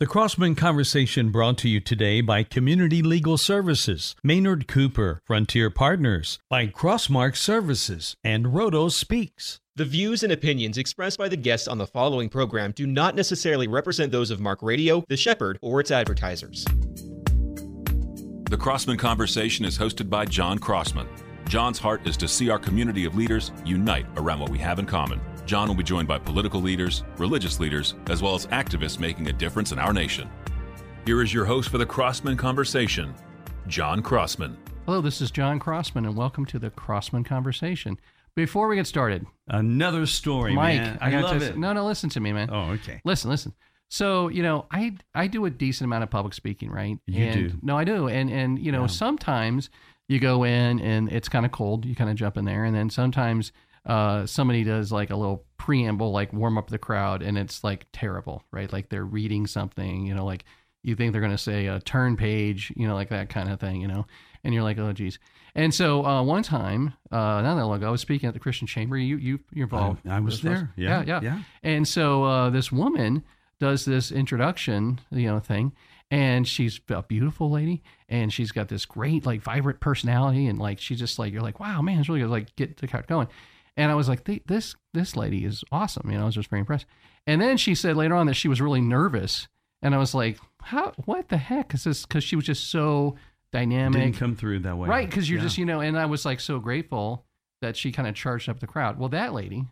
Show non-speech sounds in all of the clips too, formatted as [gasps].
The Crossman Conversation brought to you today by Community Legal Services, Maynard Cooper, Frontier Partners, by Crossmark Services, and Roto Speaks. The views and opinions expressed by the guests on the following program do not necessarily represent those of Mark Radio, The Shepherd, or its advertisers. The Crossman Conversation is hosted by John Crossman. John's heart is to see our community of leaders unite around what we have in common John will be joined by political leaders, religious leaders, as well as activists making a difference in our nation. Here is your host for the Crossman Conversation, John Crossman. Hello, this is John Crossman, and welcome to the Crossman Conversation. Before we get started, another story, Mike. man. I, I love love to, it. No, no, listen to me, man. Oh, okay. Listen, listen. So you know, I I do a decent amount of public speaking, right? You and, do. No, I do, and and you know, Yeah. sometimes you go in and it's kind of cold, you kind of jump in there, and then sometimes uh, somebody does like a little preamble, like warm up the crowd, and it's like terrible, right? Like they're reading something, you know, like you think they're going to say a turn page, you know, like that kind of thing, you know, and you're like, oh, geez. And so uh, one time, uh, not that long ago, I was speaking at the Christian Chamber. You you you're involved. I, I was there. Yeah, yeah, yeah. And so uh, this woman does this introduction, you know, thing, and she's a beautiful lady, and she's got this great, like, vibrant personality, and like she's just like you're like, wow, man, it's really good. Like, get the crowd going. And I was like, this this lady is awesome. You know, I was just very impressed. And then she said later on that she was really nervous, and I was like, how? What the heck is this? Because she was just so dynamic, Didn't come through that way. Right, because you're Yeah. just, you know, and I was like so grateful that she kind of charged up the crowd. Well, that lady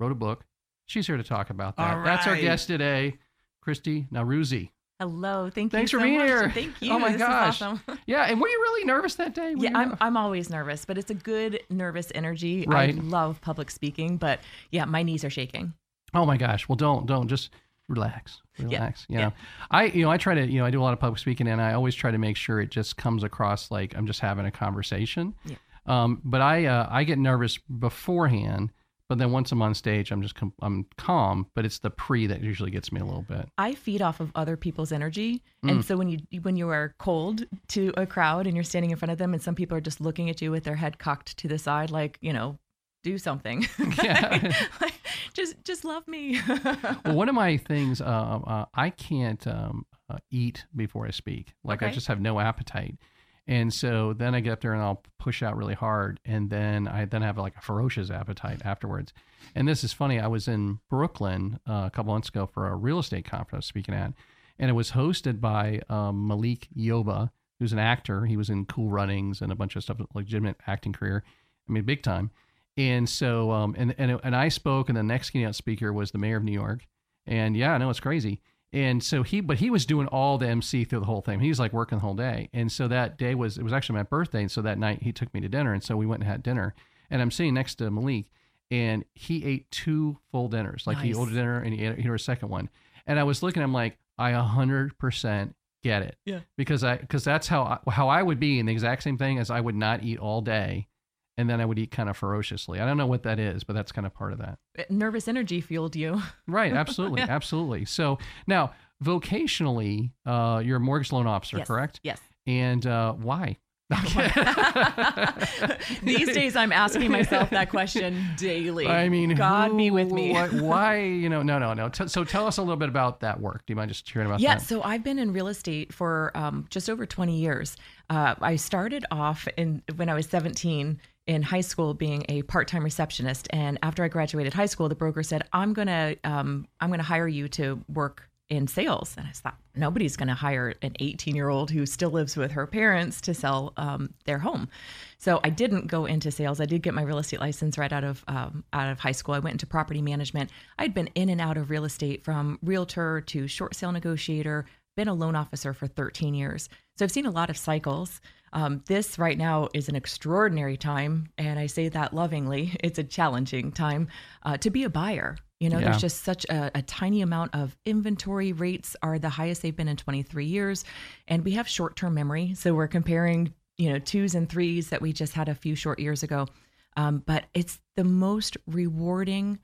wrote a book. She's here to talk about that. All That's our guest today, Kristi Nowrouzi. Hello, thank Thanks you Thanks for so being much. here. Thank you. Oh my this gosh. Awesome. [laughs] Yeah, and were you really nervous that day? Were yeah, you I'm I'm always nervous, but it's a good nervous energy. Right. I love public speaking, but yeah, my knees are shaking. Oh my gosh. Well, don't don't just relax. Relax. You yeah. know, I you know I try to you know I do a lot of public speaking and I always try to make sure it just comes across like I'm just having a conversation. Yeah. Um, but I uh, I get nervous beforehand, but then once I'm on stage, I'm just com- I'm calm. But it's the pre that usually gets me a little bit. I feed off of other people's energy, Mm. and so when you when you are cold to a crowd and you're standing in front of them, and some people are just looking at you with their head cocked to the side, like you know, do something. [laughs] [laughs] Yeah. Like, just just love me. [laughs] well, one of my things, uh, uh, I can't um, uh, eat before I speak. Like I just have no appetite, and so then I get up there and I'll push out really hard, and then I then have like a ferocious appetite afterwards. And this is funny. I was in Brooklyn uh, a couple months ago for a real estate conference I was speaking at, and it was hosted by um, Malik Yoba, who's an actor. He was in Cool Runnings and a bunch of stuff, legitimate acting career. I mean, big time. And so, um, and and and I spoke, and the next keynote speaker was the mayor of New York. And yeah, I know it's crazy. And so he, but he was doing all the MC through the whole thing. He was like working the whole day. And so that day was, it was actually my birthday. And so that night he took me to dinner. And so we went and had dinner. And I'm sitting next to Malik, and he ate two full dinners. Like he ordered dinner and he ate, he ordered a second one. And I was looking, I'm like, I 100% get it. Yeah. Because I, because that's how I, how I would be in the exact same thing as I would not eat all day. And then I would eat kind of ferociously. I don't know what that is, but that's kind of part of that. Nervous energy fueled you. [laughs] Right, absolutely, Yeah. absolutely. So now, vocationally, uh, you're a mortgage loan officer, Yes. correct? Yes. And uh, why? [laughs] These days, I'm asking myself that question daily. I mean, God who- be with me. Why, why? [laughs] You know, no, no, no. T- so tell us a little bit about that work. Do you mind just sharing about Yeah, that? so I've been in real estate for um, just over 20 years. Uh, I started off in when I was 17 in high school being a part-time receptionist, and after I graduated high school, the broker said, "I'm gonna um, I'm gonna hire you to work in sales." And I thought nobody's gonna hire an 18 year old who still lives with her parents to sell um, their home. So I didn't go into sales. I did get my real estate license right out of um, out of high school. I went into property management. I'd been in and out of real estate from realtor to short sale negotiator. Been a loan officer for 13 years, so I've seen a lot of cycles. Um, this right now is an extraordinary time, and I say that lovingly. [laughs] It's a challenging time uh, to be a buyer. You know, Yeah. there's just such a, a tiny amount of inventory. Rates are the highest they've been in 23 years, and we have short-term memory. So we're comparing, you know, twos and threes that we just had a few short years ago. Um, but it's the most rewarding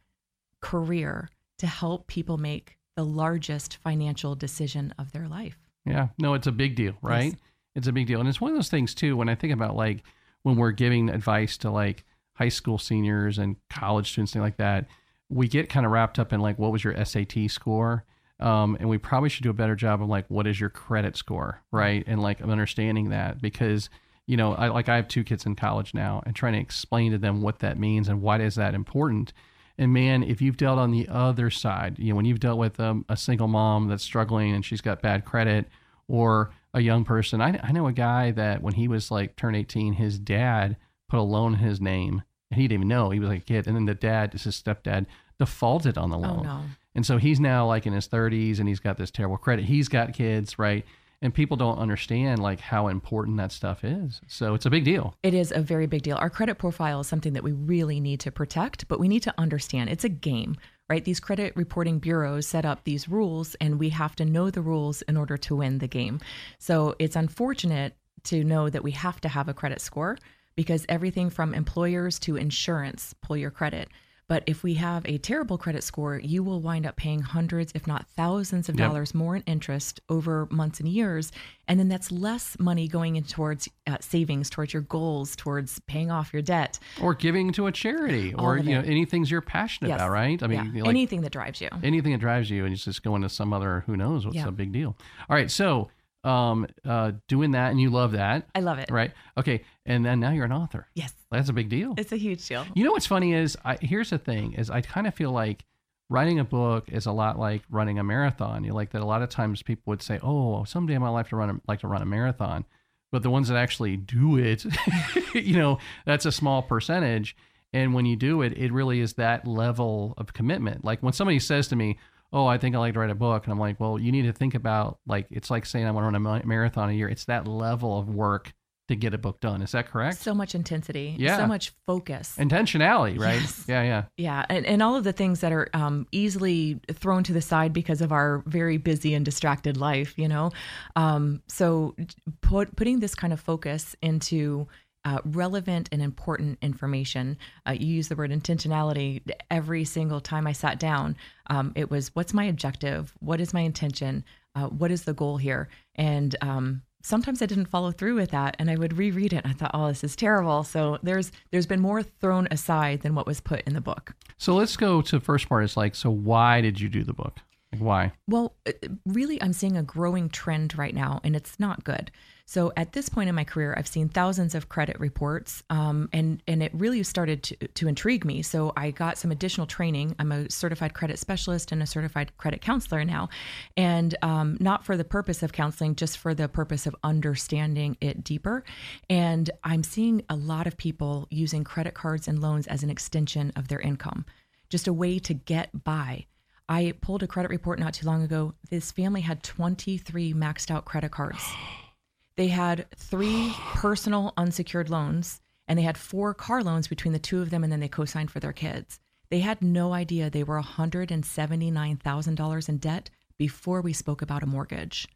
career to help people make the largest financial decision of their life. Yeah, no, it's a big deal, right? It's a big deal. And it's one of those things too, when I think about like when we're giving advice to like high school seniors and college students, things like that, we get kind of wrapped up in like, what was your SAT score? Um, and we probably should do a better job of like, what is your credit score, right? And like understanding that because you know, I like I have two kids in college now, and trying to explain to them what that means and why is that important. And man, if you've dealt on the other side, you know, when you've dealt with um, a single mom that's struggling and she's got bad credit, or a young person, I, I know a guy that when he was like turned 18, his dad put a loan in his name, and he didn't even know he was like a kid, and then the dad, his stepdad, defaulted on the oh, loan. Oh, no. And so he's now like in his 30s and he's got this terrible credit. He's got kids, right? And people don't understand like how important that stuff is. So it's a big deal. It is a very big deal. Our credit profile is something that we really need to protect, but we need to understand it's a game, right? These credit reporting bureaus set up these rules, and we have to know the rules in order to win the game. So it's unfortunate to know that we have to have a credit score because everything from employers to insurance pull your credit. But if we have a terrible credit score, you will wind up paying hundreds, if not thousands of Yep. dollars more in interest over months and years. And then that's less money going in towards uh, savings, towards your goals, towards paying off your debt. Or giving to a charity All or, you know, anything you're passionate Yes. about, right? I mean, yeah. like anything that drives you. anything that drives you and it's just going to some other, who knows what's Yeah. a big deal. All right. So, um, uh, doing that and you love that, I love it. right? Okay. And then now you're an author. Yes. That's a big deal. It's a huge deal. You know what's funny is I, here's the thing is I kind of feel like writing a book is a lot like running a marathon. You like that a lot of times people would say, "Oh, someday in my life to run a, like to run a marathon," but the ones that actually do it, [laughs] you know, that's a small percentage. And when you do it, it really is that level of commitment. Like when somebody says to me, "Oh, I think I like to write a book," and I'm like, "Well, you need to think about like it's like saying I want to run a marathon a year. It's that level of work to get a book done. Is that correct? So much intensity, Yeah. so much focus. Intentionality, right? Yes. Yeah, yeah. Yeah, and, and all of the things that are um, easily thrown to the side because of our very busy and distracted life, you know. Um, so put, putting this kind of focus into uh, relevant and important information. Uh, you use the word intentionality every single time I sat down. Um, it was, what's my objective? What is my intention? Uh, what is the goal here? And um, sometimes I didn't follow through with that, and I would reread it. And I thought, oh, this is terrible. So there's there's been more thrown aside than what was put in the book. So let's go to the first part. Is like, so why did you do the book? Like, why? Well, uh, really, I'm seeing a growing trend right now, and it's not good. So at this point in my career, I've seen thousands of credit reports, um, and and it really started to, to intrigue me. So I got some additional training. I'm a certified credit specialist and a certified credit counselor now, and um, not for the purpose of counseling, just for the purpose of understanding it deeper. And I'm seeing a lot of people using credit cards and loans as an extension of their income, just a way to get by. I pulled a credit report not too long ago. This family had 23 maxed out credit cards. [gasps] [gasps] [gasps] They had three personal unsecured loans and they had four car loans between the two of them, and then they co signed for their kids. They had no idea they were $179,000 in debt before we spoke about a mortgage.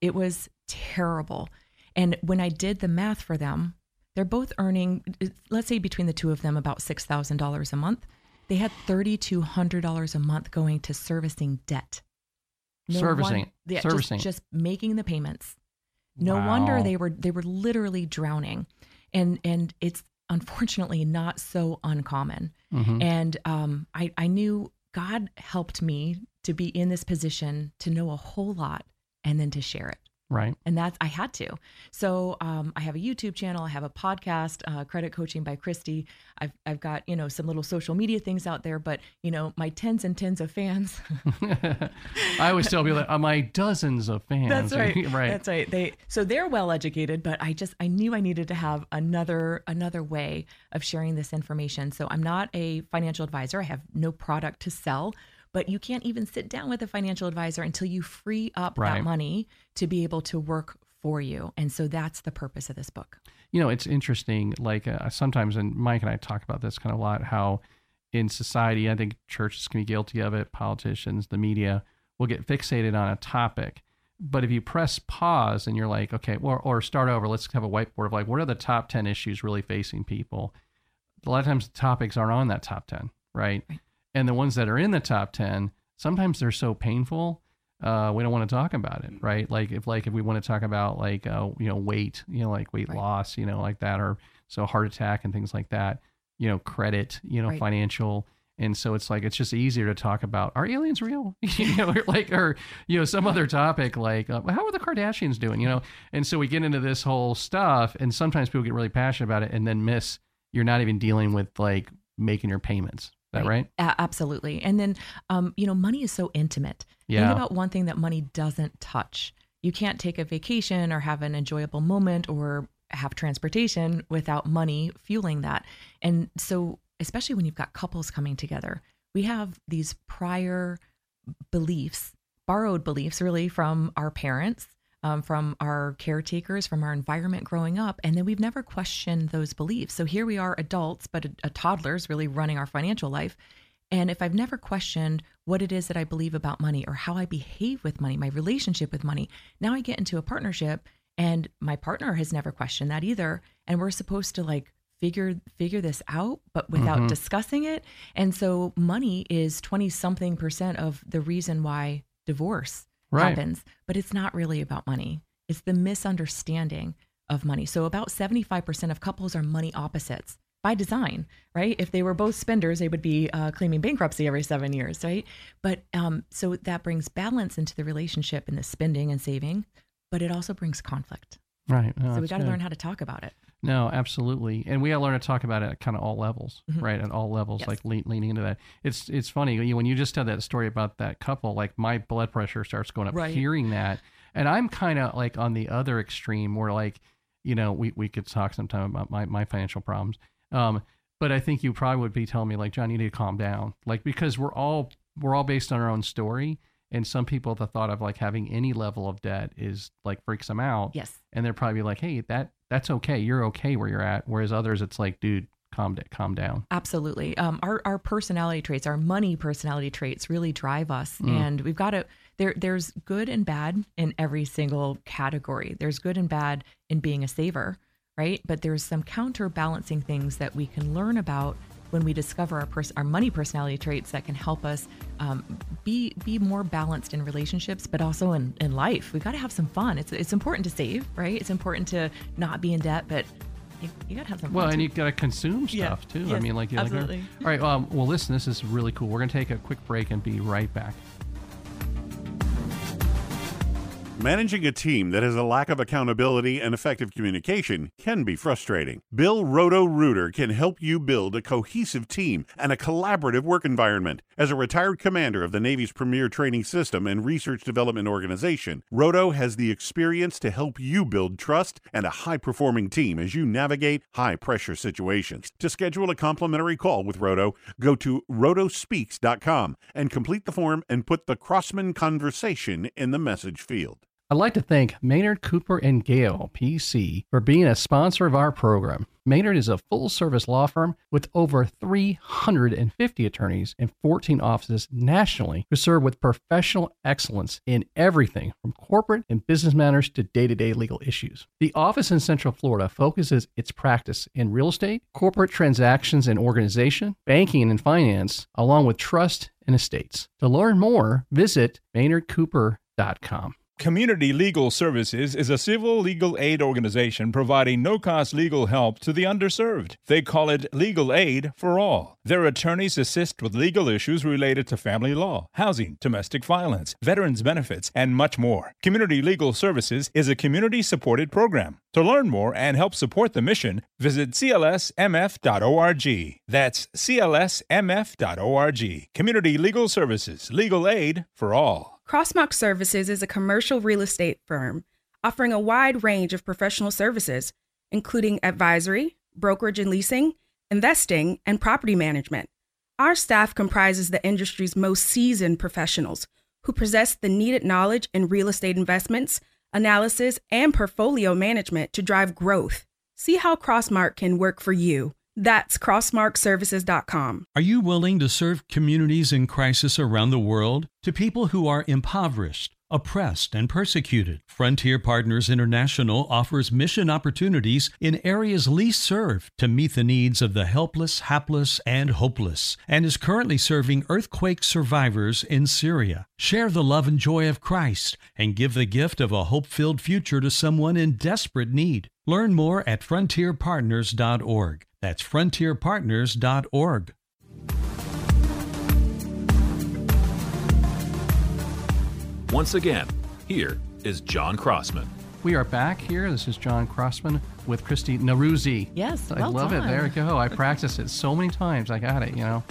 It was terrible. And when I did the math for them, they're both earning, let's say between the two of them, about $6,000 a month. They had $3,200 a month going to servicing debt. Servicing- yeah, servicing. Just, just making the payments. No wonder they were they were literally drowning, and and it's unfortunately not so uncommon. Mhm. And um, I I knew God helped me to be in this position to know a whole lot and then to share it Right. and that's I had to. So um, I have a YouTube channel, I have a podcast, uh, Credit Coaching by Kristi. I've I've got you know some little social media things out there, but you know my tens and tens of fans. [laughs] [laughs] I always tell people that uh, my dozens of fans. That's right. [laughs] right. That's right. They so they're well educated, but I just I knew I needed to have another another way of sharing this information. So I'm not a financial advisor. I have no product to sell, but you can't even sit down with a financial advisor until you free up Right. that money to be able to work for you. And so that's the purpose of this book. you know, it's interesting. Like uh, sometimes, and Mike and I talk about this kind of a lot. How in society, I think churches can be guilty of it. Politicians, the media will get fixated on a topic. But if you press pause and you're like, okay, or, or start over, let's have a whiteboard of like, what are the top 10 issues really facing people? A lot of times the topics aren't on that top 10, right? Right. And the ones that are in the top 10, sometimes they're so painful. Uh, we don't want to talk about it, right? Like if like if we want to talk about like uh, you know weight, you know like weight Right. loss, you know like that, or so heart attack and things like that, you know credit, you know Right. financial, And so it's like it's just easier to talk about are aliens real, [laughs] you know, or like or you know some other topic like uh, how are the Kardashians doing, you know? And so we get into this whole stuff, and sometimes people get really passionate about it, and then miss you're not even dealing with like making your payments. That right? A- absolutely. And then, um, you know, money is so intimate. Yeah. Think about one thing that money doesn't touch. You can't take a vacation or have an enjoyable moment or have transportation without money fueling that. And so, especially when you've got couples coming together, we have these prior beliefs, borrowed beliefs really from our parents, um, from our caretakers, from our environment growing up. And then we've never questioned those beliefs. So here we are, adults, but a, a toddler's really running our financial life. And if I've never questioned what it is that I believe about money or how I behave with money, my relationship with money, now I get into a partnership and my partner has never questioned that either. And we're supposed to like figure figure this out but without Mhm. discussing it. And so money is 20 something percent of the reason why divorce Right. happens, but it's not really about money. It's the misunderstanding of money. So about 75% of couples are money opposites by design, right? If they were both spenders, they would be uh, claiming bankruptcy every seven years, right? But um, so that brings balance into the relationship in the spending and saving, but it also brings conflict. Right. No, so we got to learn how to talk about it. No, absolutely, and we got to learn to talk about it at kind of all levels, Mhm. right? At all levels, Yes. like le- leaning into that. It's it's funny when you just tell that story about that couple. Like my blood pressure starts going up Right. hearing that, and I'm kind of like on the other extreme where like, you know, we we could talk sometime about my my financial problems. Um, but I think you probably would be telling me like, John, you need to calm down, like because we're all we're all based on our own story. And some people, the thought of like having any level of debt is like freaks them out Yes. and they're probably like, "Hey, that that's okay. You're okay where you're at." Whereas others, it's like, "Dude, calm down, calm down." Absolutely. Um, our our personality traits, our money personality traits, really drive us, Mm. and we've got to. There, there's good and bad in every single category. There's good and bad in being a saver, right? But there's some counterbalancing things that we can learn about when we discover our pers- our money personality traits that can help us um, be be more balanced in relationships, but also in, in life. We got to have some fun. It's it's important to save, right? It's important to not be in debt, but you, you got to have some Well, fun. and too. you got to consume Yeah. stuff too. I mean, like, you're like, all right. Um, well, listen, this is really cool. We're gonna take a quick break and be right back. Managing a team that has a lack of accountability and effective communication can be frustrating. Bill Roto Rooter can help you build a cohesive team and a collaborative work environment. As a retired commander of the Navy's premier training system and research development organization, Roto has the experience to help you build trust and a high performing team as you navigate high pressure situations. To schedule a complimentary call with Roto, go to rotospeaks.com and complete the form and put the Crossman conversation in the message field. I'd like to thank Maynard Cooper and Gale, PC, for being a sponsor of our program. Maynard is a full service law firm with over 350 attorneys and 14 offices nationally who serve with professional excellence in everything from corporate and business matters to day to day legal issues. The office in Central Florida focuses its practice in real estate, corporate transactions and organization, banking and finance, along with trust and estates. To learn more, visit maynardcooper.com. Community Legal Services is a civil legal aid organization providing no cost legal help to the underserved. They call it Legal Aid for All. Their attorneys assist with legal issues related to family law, housing, domestic violence, veterans benefits, and much more. Community Legal Services is a community supported program. To learn more and help support the mission, visit clsmf.org. That's clsmf.org. Community Legal Services, legal aid for all. Crossmark Services is a commercial real estate firm offering a wide range of professional services, including advisory, brokerage and leasing, investing, and property management. Our staff comprises the industry's most seasoned professionals who possess the needed knowledge in real estate investments, analysis, and portfolio management to drive growth. See how Crossmark can work for you. That's crossmarkservices.com. Are you willing to serve communities in crisis around the world? To people who are impoverished, oppressed, and persecuted, Frontier Partners International offers mission opportunities in areas least served to meet the needs of the helpless, hapless, and hopeless, and is currently serving earthquake survivors in Syria. Share the love and joy of Christ and give the gift of a hope filled future to someone in desperate need. Learn more at frontierpartners.org. That's frontierpartners.org. Once again, here is John Crossman. We are back here. This is John Crossman with Kristi Nowrouzi. Yes, well I love done. it. There we go. I [laughs] practice it so many times. I got it. You know,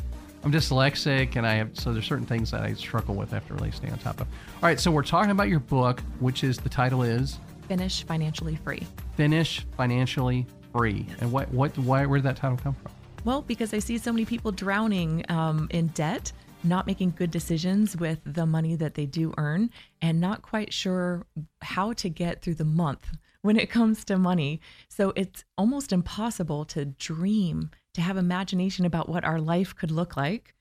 I'm dyslexic, and I have so there's certain things that I struggle with. I have to really stay on top of. All right, so we're talking about your book, which is the title is Finish Financially Free. Finish Financially Free." And what what why where did that title come from? Well, because I see so many people drowning um, in debt, not making good decisions with the money that they do earn, and not quite sure how to get through the month when it comes to money. So it's almost impossible to dream, to have imagination about what our life could look like,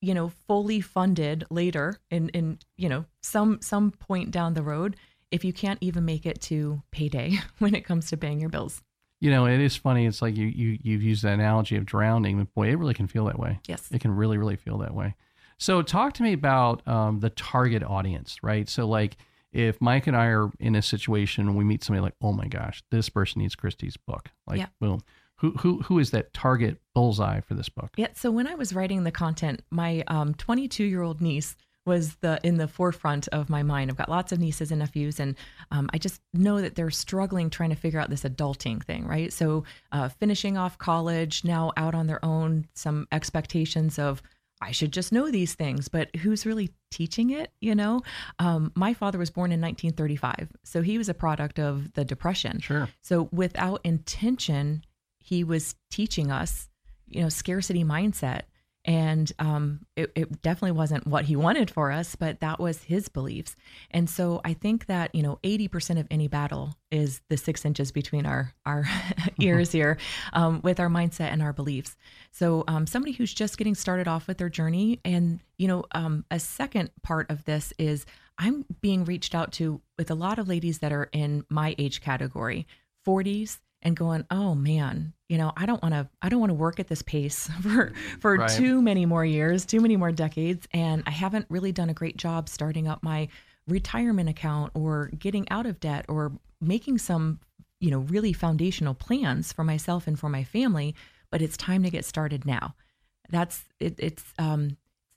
you know, fully funded later in, in you know, some some point down the road if you can't even make it to payday [laughs] when it comes to paying your bills. You know, it is funny. It's like you you you've used the analogy of drowning, but boy, it really can feel that way. Yes. it can really really feel that way. So, talk to me about um, the target audience, right? So, like, if Mike and I are in a situation and we meet somebody like, oh my gosh, this person needs Kristi's book, like, Yeah. boom, who who who is that target bullseye for this book? Yeah. So when I was writing the content, my 22 year old niece was the in the forefront of my mind. I've got lots of nieces and nephews, and um, I just know that they're struggling trying to figure out this adulting thing, right? So uh, finishing off college, now out on their own, some expectations of I should just know these things, but who's really teaching it? You know, um, my father was born in 1935, so he was a product of the Depression. Sure. So without intention, he was teaching us, you know, scarcity mindset. And um, it, it definitely wasn't what he wanted for us, but that was his beliefs. And so I think that, you know, 80% of any battle is the six inches between our, our [laughs] ears here um, with our mindset and our beliefs. So um, somebody who's just getting started off with their journey. And, you know, um, a second part of this is I'm being reached out to with a lot of ladies that are in my age category, 40s and going, "Oh man, you know, I don't want to I don't want to work at this pace [laughs] for for Right. too many more years, too many more decades and I haven't really done a great job starting up my retirement account or getting out of debt or making some, you know, really foundational plans for myself and for my family, but it's time to get started now." That's it, it's um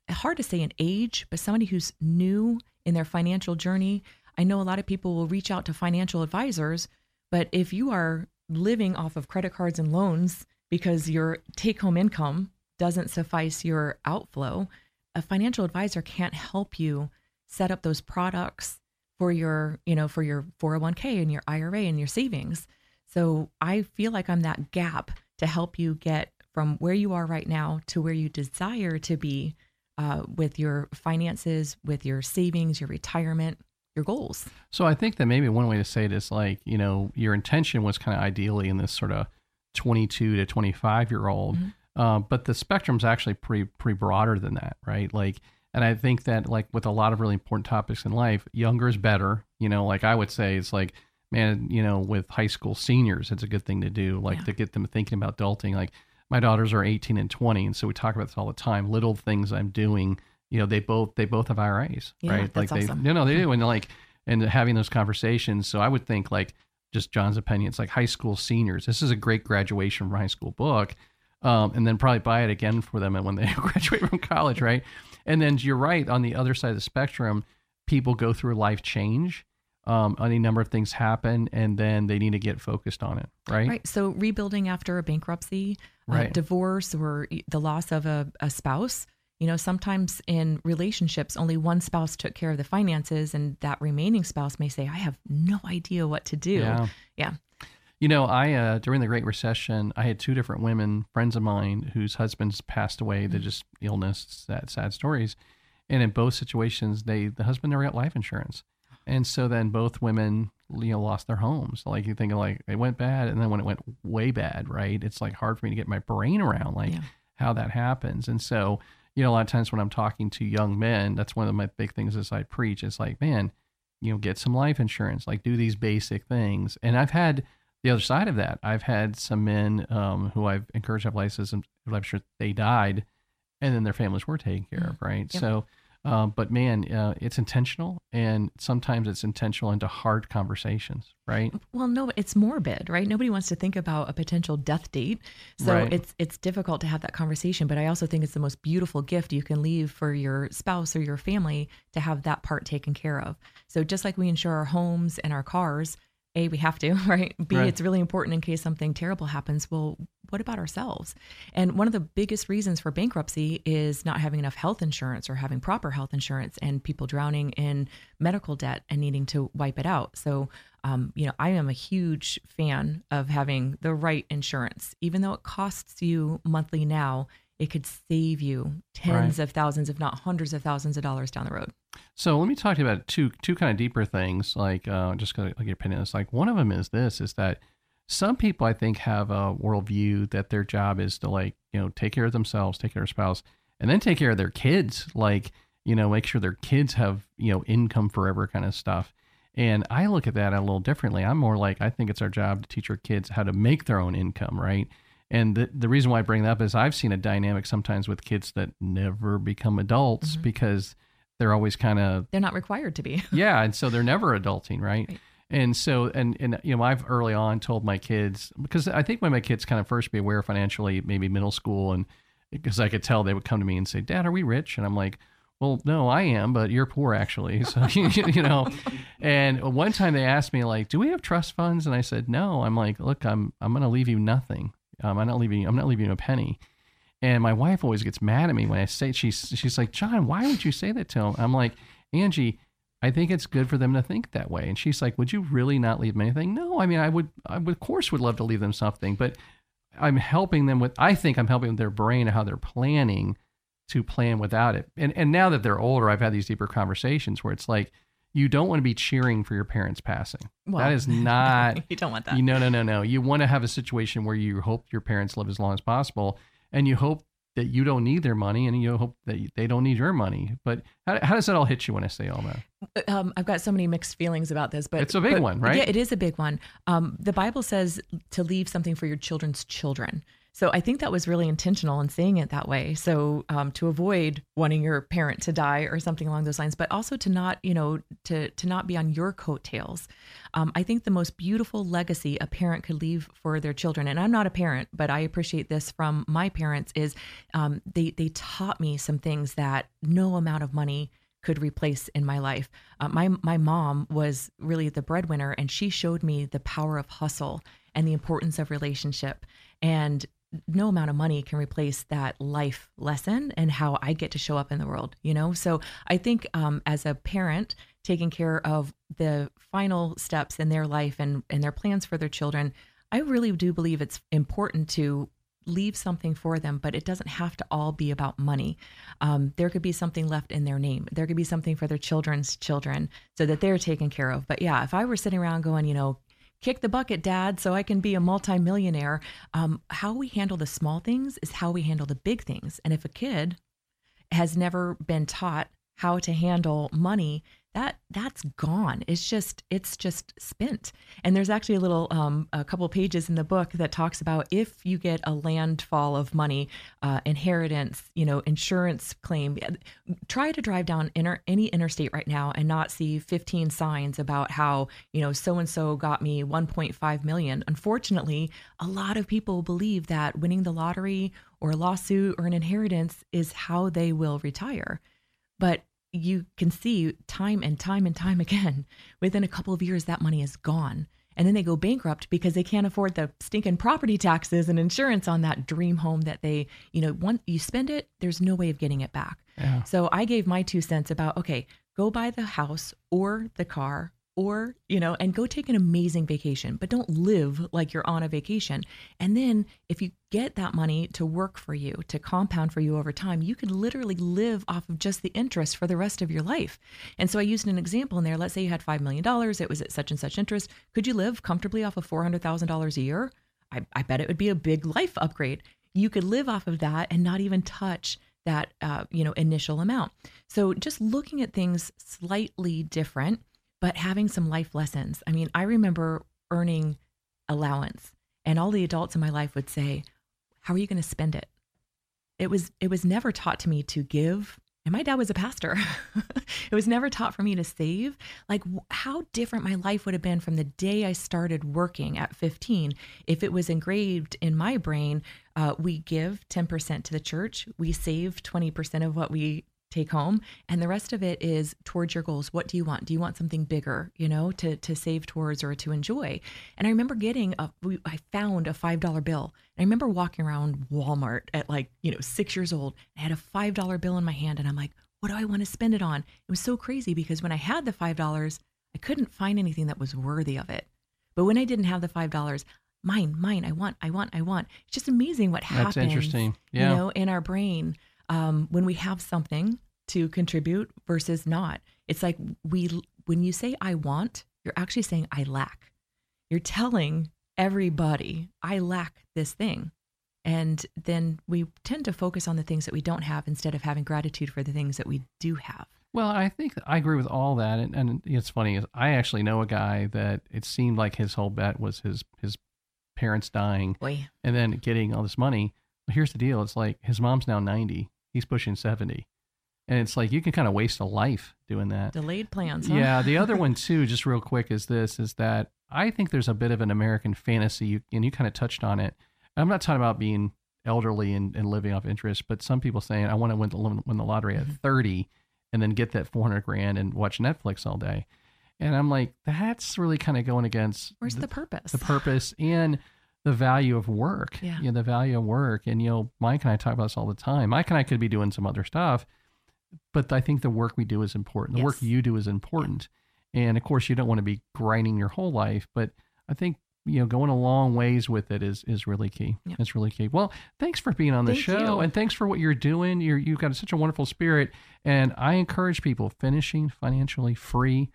hard to say an age, but somebody who's new in their financial journey. I know a lot of people will reach out to financial advisors, but if you are living off of credit cards and loans because your take home income doesn't suffice your outflow, a financial advisor can't help you set up those products for your, you know, for your 401k and your IRA and your savings. So I feel like I'm that gap to help you get from where you are right now to where you desire to be uh, with your finances, with your savings, your retirement, your goals. So I think that maybe one way to say it is like, you know, your intention was kind of ideally in this sort of 22 to 25 year old, uh, but the spectrum's actually pretty pretty broader than that, right? Like, and I think that like with a lot of really important topics in life, younger is better. You know, like I would say, it's like, man, you know, with high school seniors, it's a good thing to do, like Yeah. to get them thinking about adulting. Like my daughters are 18 and 20, and so we talk about this all the time. Little things I'm doing, you know, they both they both have IRAs, Yeah, right? like they, awesome. no, no, they do, and like and having those conversations. So I would think like just John's opinion. It's like high school seniors. This is a great graduation from high school book, um, and then probably buy it again for them when they [laughs] graduate from college, right? And then you're right on the other side of the spectrum. People go through a life change. Um, any number of things happen, and then they need to get focused on it, right? Right. So rebuilding after a bankruptcy, uh, Right. divorce, or the loss of a, a spouse. You know, sometimes in relationships, only one spouse took care of the finances, and that remaining spouse may say, "I have no idea what to do." Yeah. Yeah. You know, I uh, during the Great Recession, I had two different women, friends of mine, whose husbands passed away. They just illness, sad, sad stories. And in both situations, they the husband never got life insurance, and so then both women, you know, lost their homes. Like you think of like it went bad, and then when it went way bad, right? It's like hard for me to get my brain around like Yeah. how that happens. And so, you know, a lot of times when I'm talking to young men, that's one of my big things as I preach. It's like, man, you know, get some life insurance, like do these basic things. And I've had the other side of that. I've had some men um, who I've encouraged to have life insurance, they died, and then their families were taken care of, right? Yep. So, Uh, but man, uh, it's intentional, and sometimes it's intentional into hard conversations, right? [laughs] Well, no, it's morbid, right? Nobody wants to think about a potential death date, so Right. it's it's difficult to have that conversation. But I also think it's the most beautiful gift you can leave for your spouse or your family to have that part taken care of. So just like we insure our homes and our cars, a we have to, [laughs] right? B Right. it's really important in case something terrible happens. Well, what about ourselves? And one of the biggest reasons for bankruptcy is not having enough health insurance or having proper health insurance and people drowning in medical debt and needing to wipe it out. So, um, you know, I am a huge fan of having the right insurance. Even though it costs you monthly now, it could save you tens of thousands, if not hundreds of thousands of dollars down the road. So let me talk to you about two two kind of deeper things. Like uh, just gonna like your opinion. It's like one of them is this: is that some people I think have a worldview that their job is to like you know take care of themselves, take care of their spouse, and then take care of their kids. Like you know make sure their kids have you know income forever kind of stuff. And I look at that a little differently. I'm more like I think it's our job to teach our kids how to make their own income, right? And the, the reason why I bring that up is I've seen a dynamic sometimes with kids that never become adults mm-hmm. because they're always kind of They're not required to be. [laughs] yeah, and so they're never adulting, right? Right. And so, and and you know, I've early on told my kids because I think when my kids kind of first be aware financially, maybe middle school, and because I could tell they would come to me and say, "Dad, are we rich?" And I'm like, "Well, no, I am, but you're poor actually." [laughs] So [laughs] you know, and one time they asked me like, "Do we have trust funds?" And I said, "No." I'm like, "Look, I'm I'm going to leave you nothing. Um, I'm not leaving. I'm not leaving you a penny." And my wife always gets mad at me when I say she's she's like, John, why would you say that to him? I'm like, Angie, I think it's good for them to think that way. And she's like, Would you really not leave them anything? No, I mean, I would, I would, of course, would love to leave them something, but I'm helping them with. I think I'm helping their brain and how they're planning to plan without it. And and now that they're older, I've had these deeper conversations where it's like, you don't want to be cheering for your parents passing. Well, that is [laughs] not you don't want that. you no, no, no, no. You want to have a situation where you hope your parents live as long as possible, and you hope that you don't need their money, and you hope that they don't need your money. But how, how does that all hit you when I say all that? um, I've got so many mixed feelings about this, but It's a big but- one, right? Yeah, it is a big one. Um, the Bible says to leave something for your children's children. So I think that was really intentional in saying it that way. So um, to avoid wanting your parent to die or something along those lines, but also to not, you know, to to not be on your coattails. Um, I think the most beautiful legacy a parent could leave for their children, and I'm not a parent, but I appreciate this from my parents, is um, they they taught me some things that no amount of money could replace in my life. Uh, my my mom was really the breadwinner, and she showed me the power of hustle and the importance of relationship. And no amount of money can replace that life lesson and how I get to show up in the world. You know, so I think um, as a parent, taking care of the final steps in their life and and their plans for their children, I really do believe it's important to leave something for them, but it doesn't have to all be about money. Um, there could be something left in their name. There could be something for their children's children so that they're taken care of. But yeah, if I were sitting around going, you know, kick the bucket, dad, so I can be a multimillionaire, um, how we handle the small things is how we handle the big things. And if a kid has never been taught how to handle money that that's gone. It's just it's just spent. And there's actually a little um, a couple pages in the book that talks about if you get a landfall of money uh, inheritance you know insurance claim try to drive down inter- any interstate right now and not see 15 signs about how you know so and so got me 1.5 million. Unfortunately a lot of people believe that winning the lottery or a lawsuit or an inheritance is how they will retire. But you can see time and time and time again [laughs] within a couple of years that money is gone and then they go bankrupt because they can't afford the stinking property taxes and insurance on that dream home that they you know once you spend it there's no way of getting it back Yeah. so i gave my two cents about okay go buy the house or the car or you know and go take an amazing vacation but don't live like you're on a vacation. And then if you get that money to work for you to compound for you over time you can literally live off of just the interest for the rest of your life. And so i used an example in there. Let's say you had $5 million it was at such and such interest. Could you live comfortably off of $400000 a year? I, I bet it would be a big life upgrade. You could live off of that and not even touch that uh, you know initial amount. So just looking at things slightly different but having some life lessons. I mean, I remember earning allowance and all the adults in my life would say, "How are you going to spend it?" It was it was never taught to me to give And my dad was a pastor. [laughs] it was never taught for me to save. Like, how different my life would have been from the day I started working at 15 if it was engraved in my brain. Uh, we give 10% to the church, we save 20% of what we take home and the rest of it is towards your goals. What do you want? Do you want something bigger you know to to save towards or to enjoy? And i remember getting a i found a five dollar bill. And i remember walking around walmart at like you know six years old. I had a five dollar bill in my hand and i'm like what do i want to spend it on? It was so crazy because when i had the five dollars i couldn't find anything that was worthy of it. But when i didn't have the five dollars mine mine i want i want i want. It's just amazing what happens That's interesting. Yeah. you know in our brain um, when we have something to contribute versus not. It's like we when you say I want, you're actually saying I lack. You're telling everybody I lack this thing. And then we tend to focus on the things that we don't have instead of having gratitude for the things that we do have. Well, I think I agree with all that, and, and it's funny. is I actually know a guy that it seemed like his whole bet was his his parents dying, Boy, and then getting all this money. Here's the deal: it's like his mom's now ninety, he's pushing seventy, and it's like you can kind of waste a life doing that. delayed plans. Huh? Yeah, the other [laughs] one too, just real quick, is this: is that I think there's a bit of an American fantasy, and you kind of touched on it. I'm not talking about being elderly and, and living off interest, but some people saying I want to win the win the lottery at mm-hmm. 30, and then get that 400 grand and watch Netflix all day. And I'm like, that's really kind of going against Where's the purpose? the purpose and the value of work. Yeah. You know, the value of work. And, you know, Mike and I talk about this all the time. Mike and I could be doing some other stuff, but I think the work we do is important. The work you do is important. And of course, you don't want to be grinding your whole life, but I think, you know, going a long ways with it is is really key. Yep. It's really key. Well, thanks for being on the Thank show you. and thanks for what you're doing. You're you've got such a wonderful spirit. And I encourage people finishing financially free.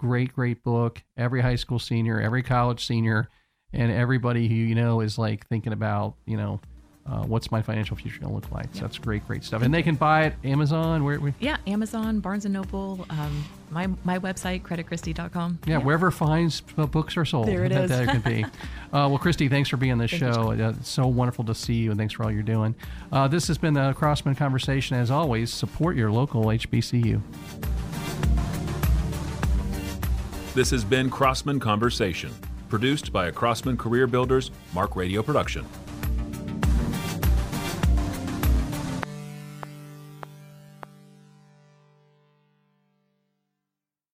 Great, great book. Every high school senior, every college senior, and everybody who you know is like thinking about, you know, uh, what's my financial future going to look like. So that's great, great stuff. And they can buy it Amazon. Where, where Yeah, Amazon, Barnes and Noble, um, my my website, creditchristy.com. yeah, wherever finds uh, books are sold. There it that, is. that it could be. [laughs] uh, well, Kristi, thanks for being on the Thank you, show. Uh, it's so wonderful to see you, and thanks for all you're doing. Uh, this has been the Crossman Conversation. As always, support your local HBCU. This has been Crossman Conversation, produced by Crossman Career Builders Mark Radio production.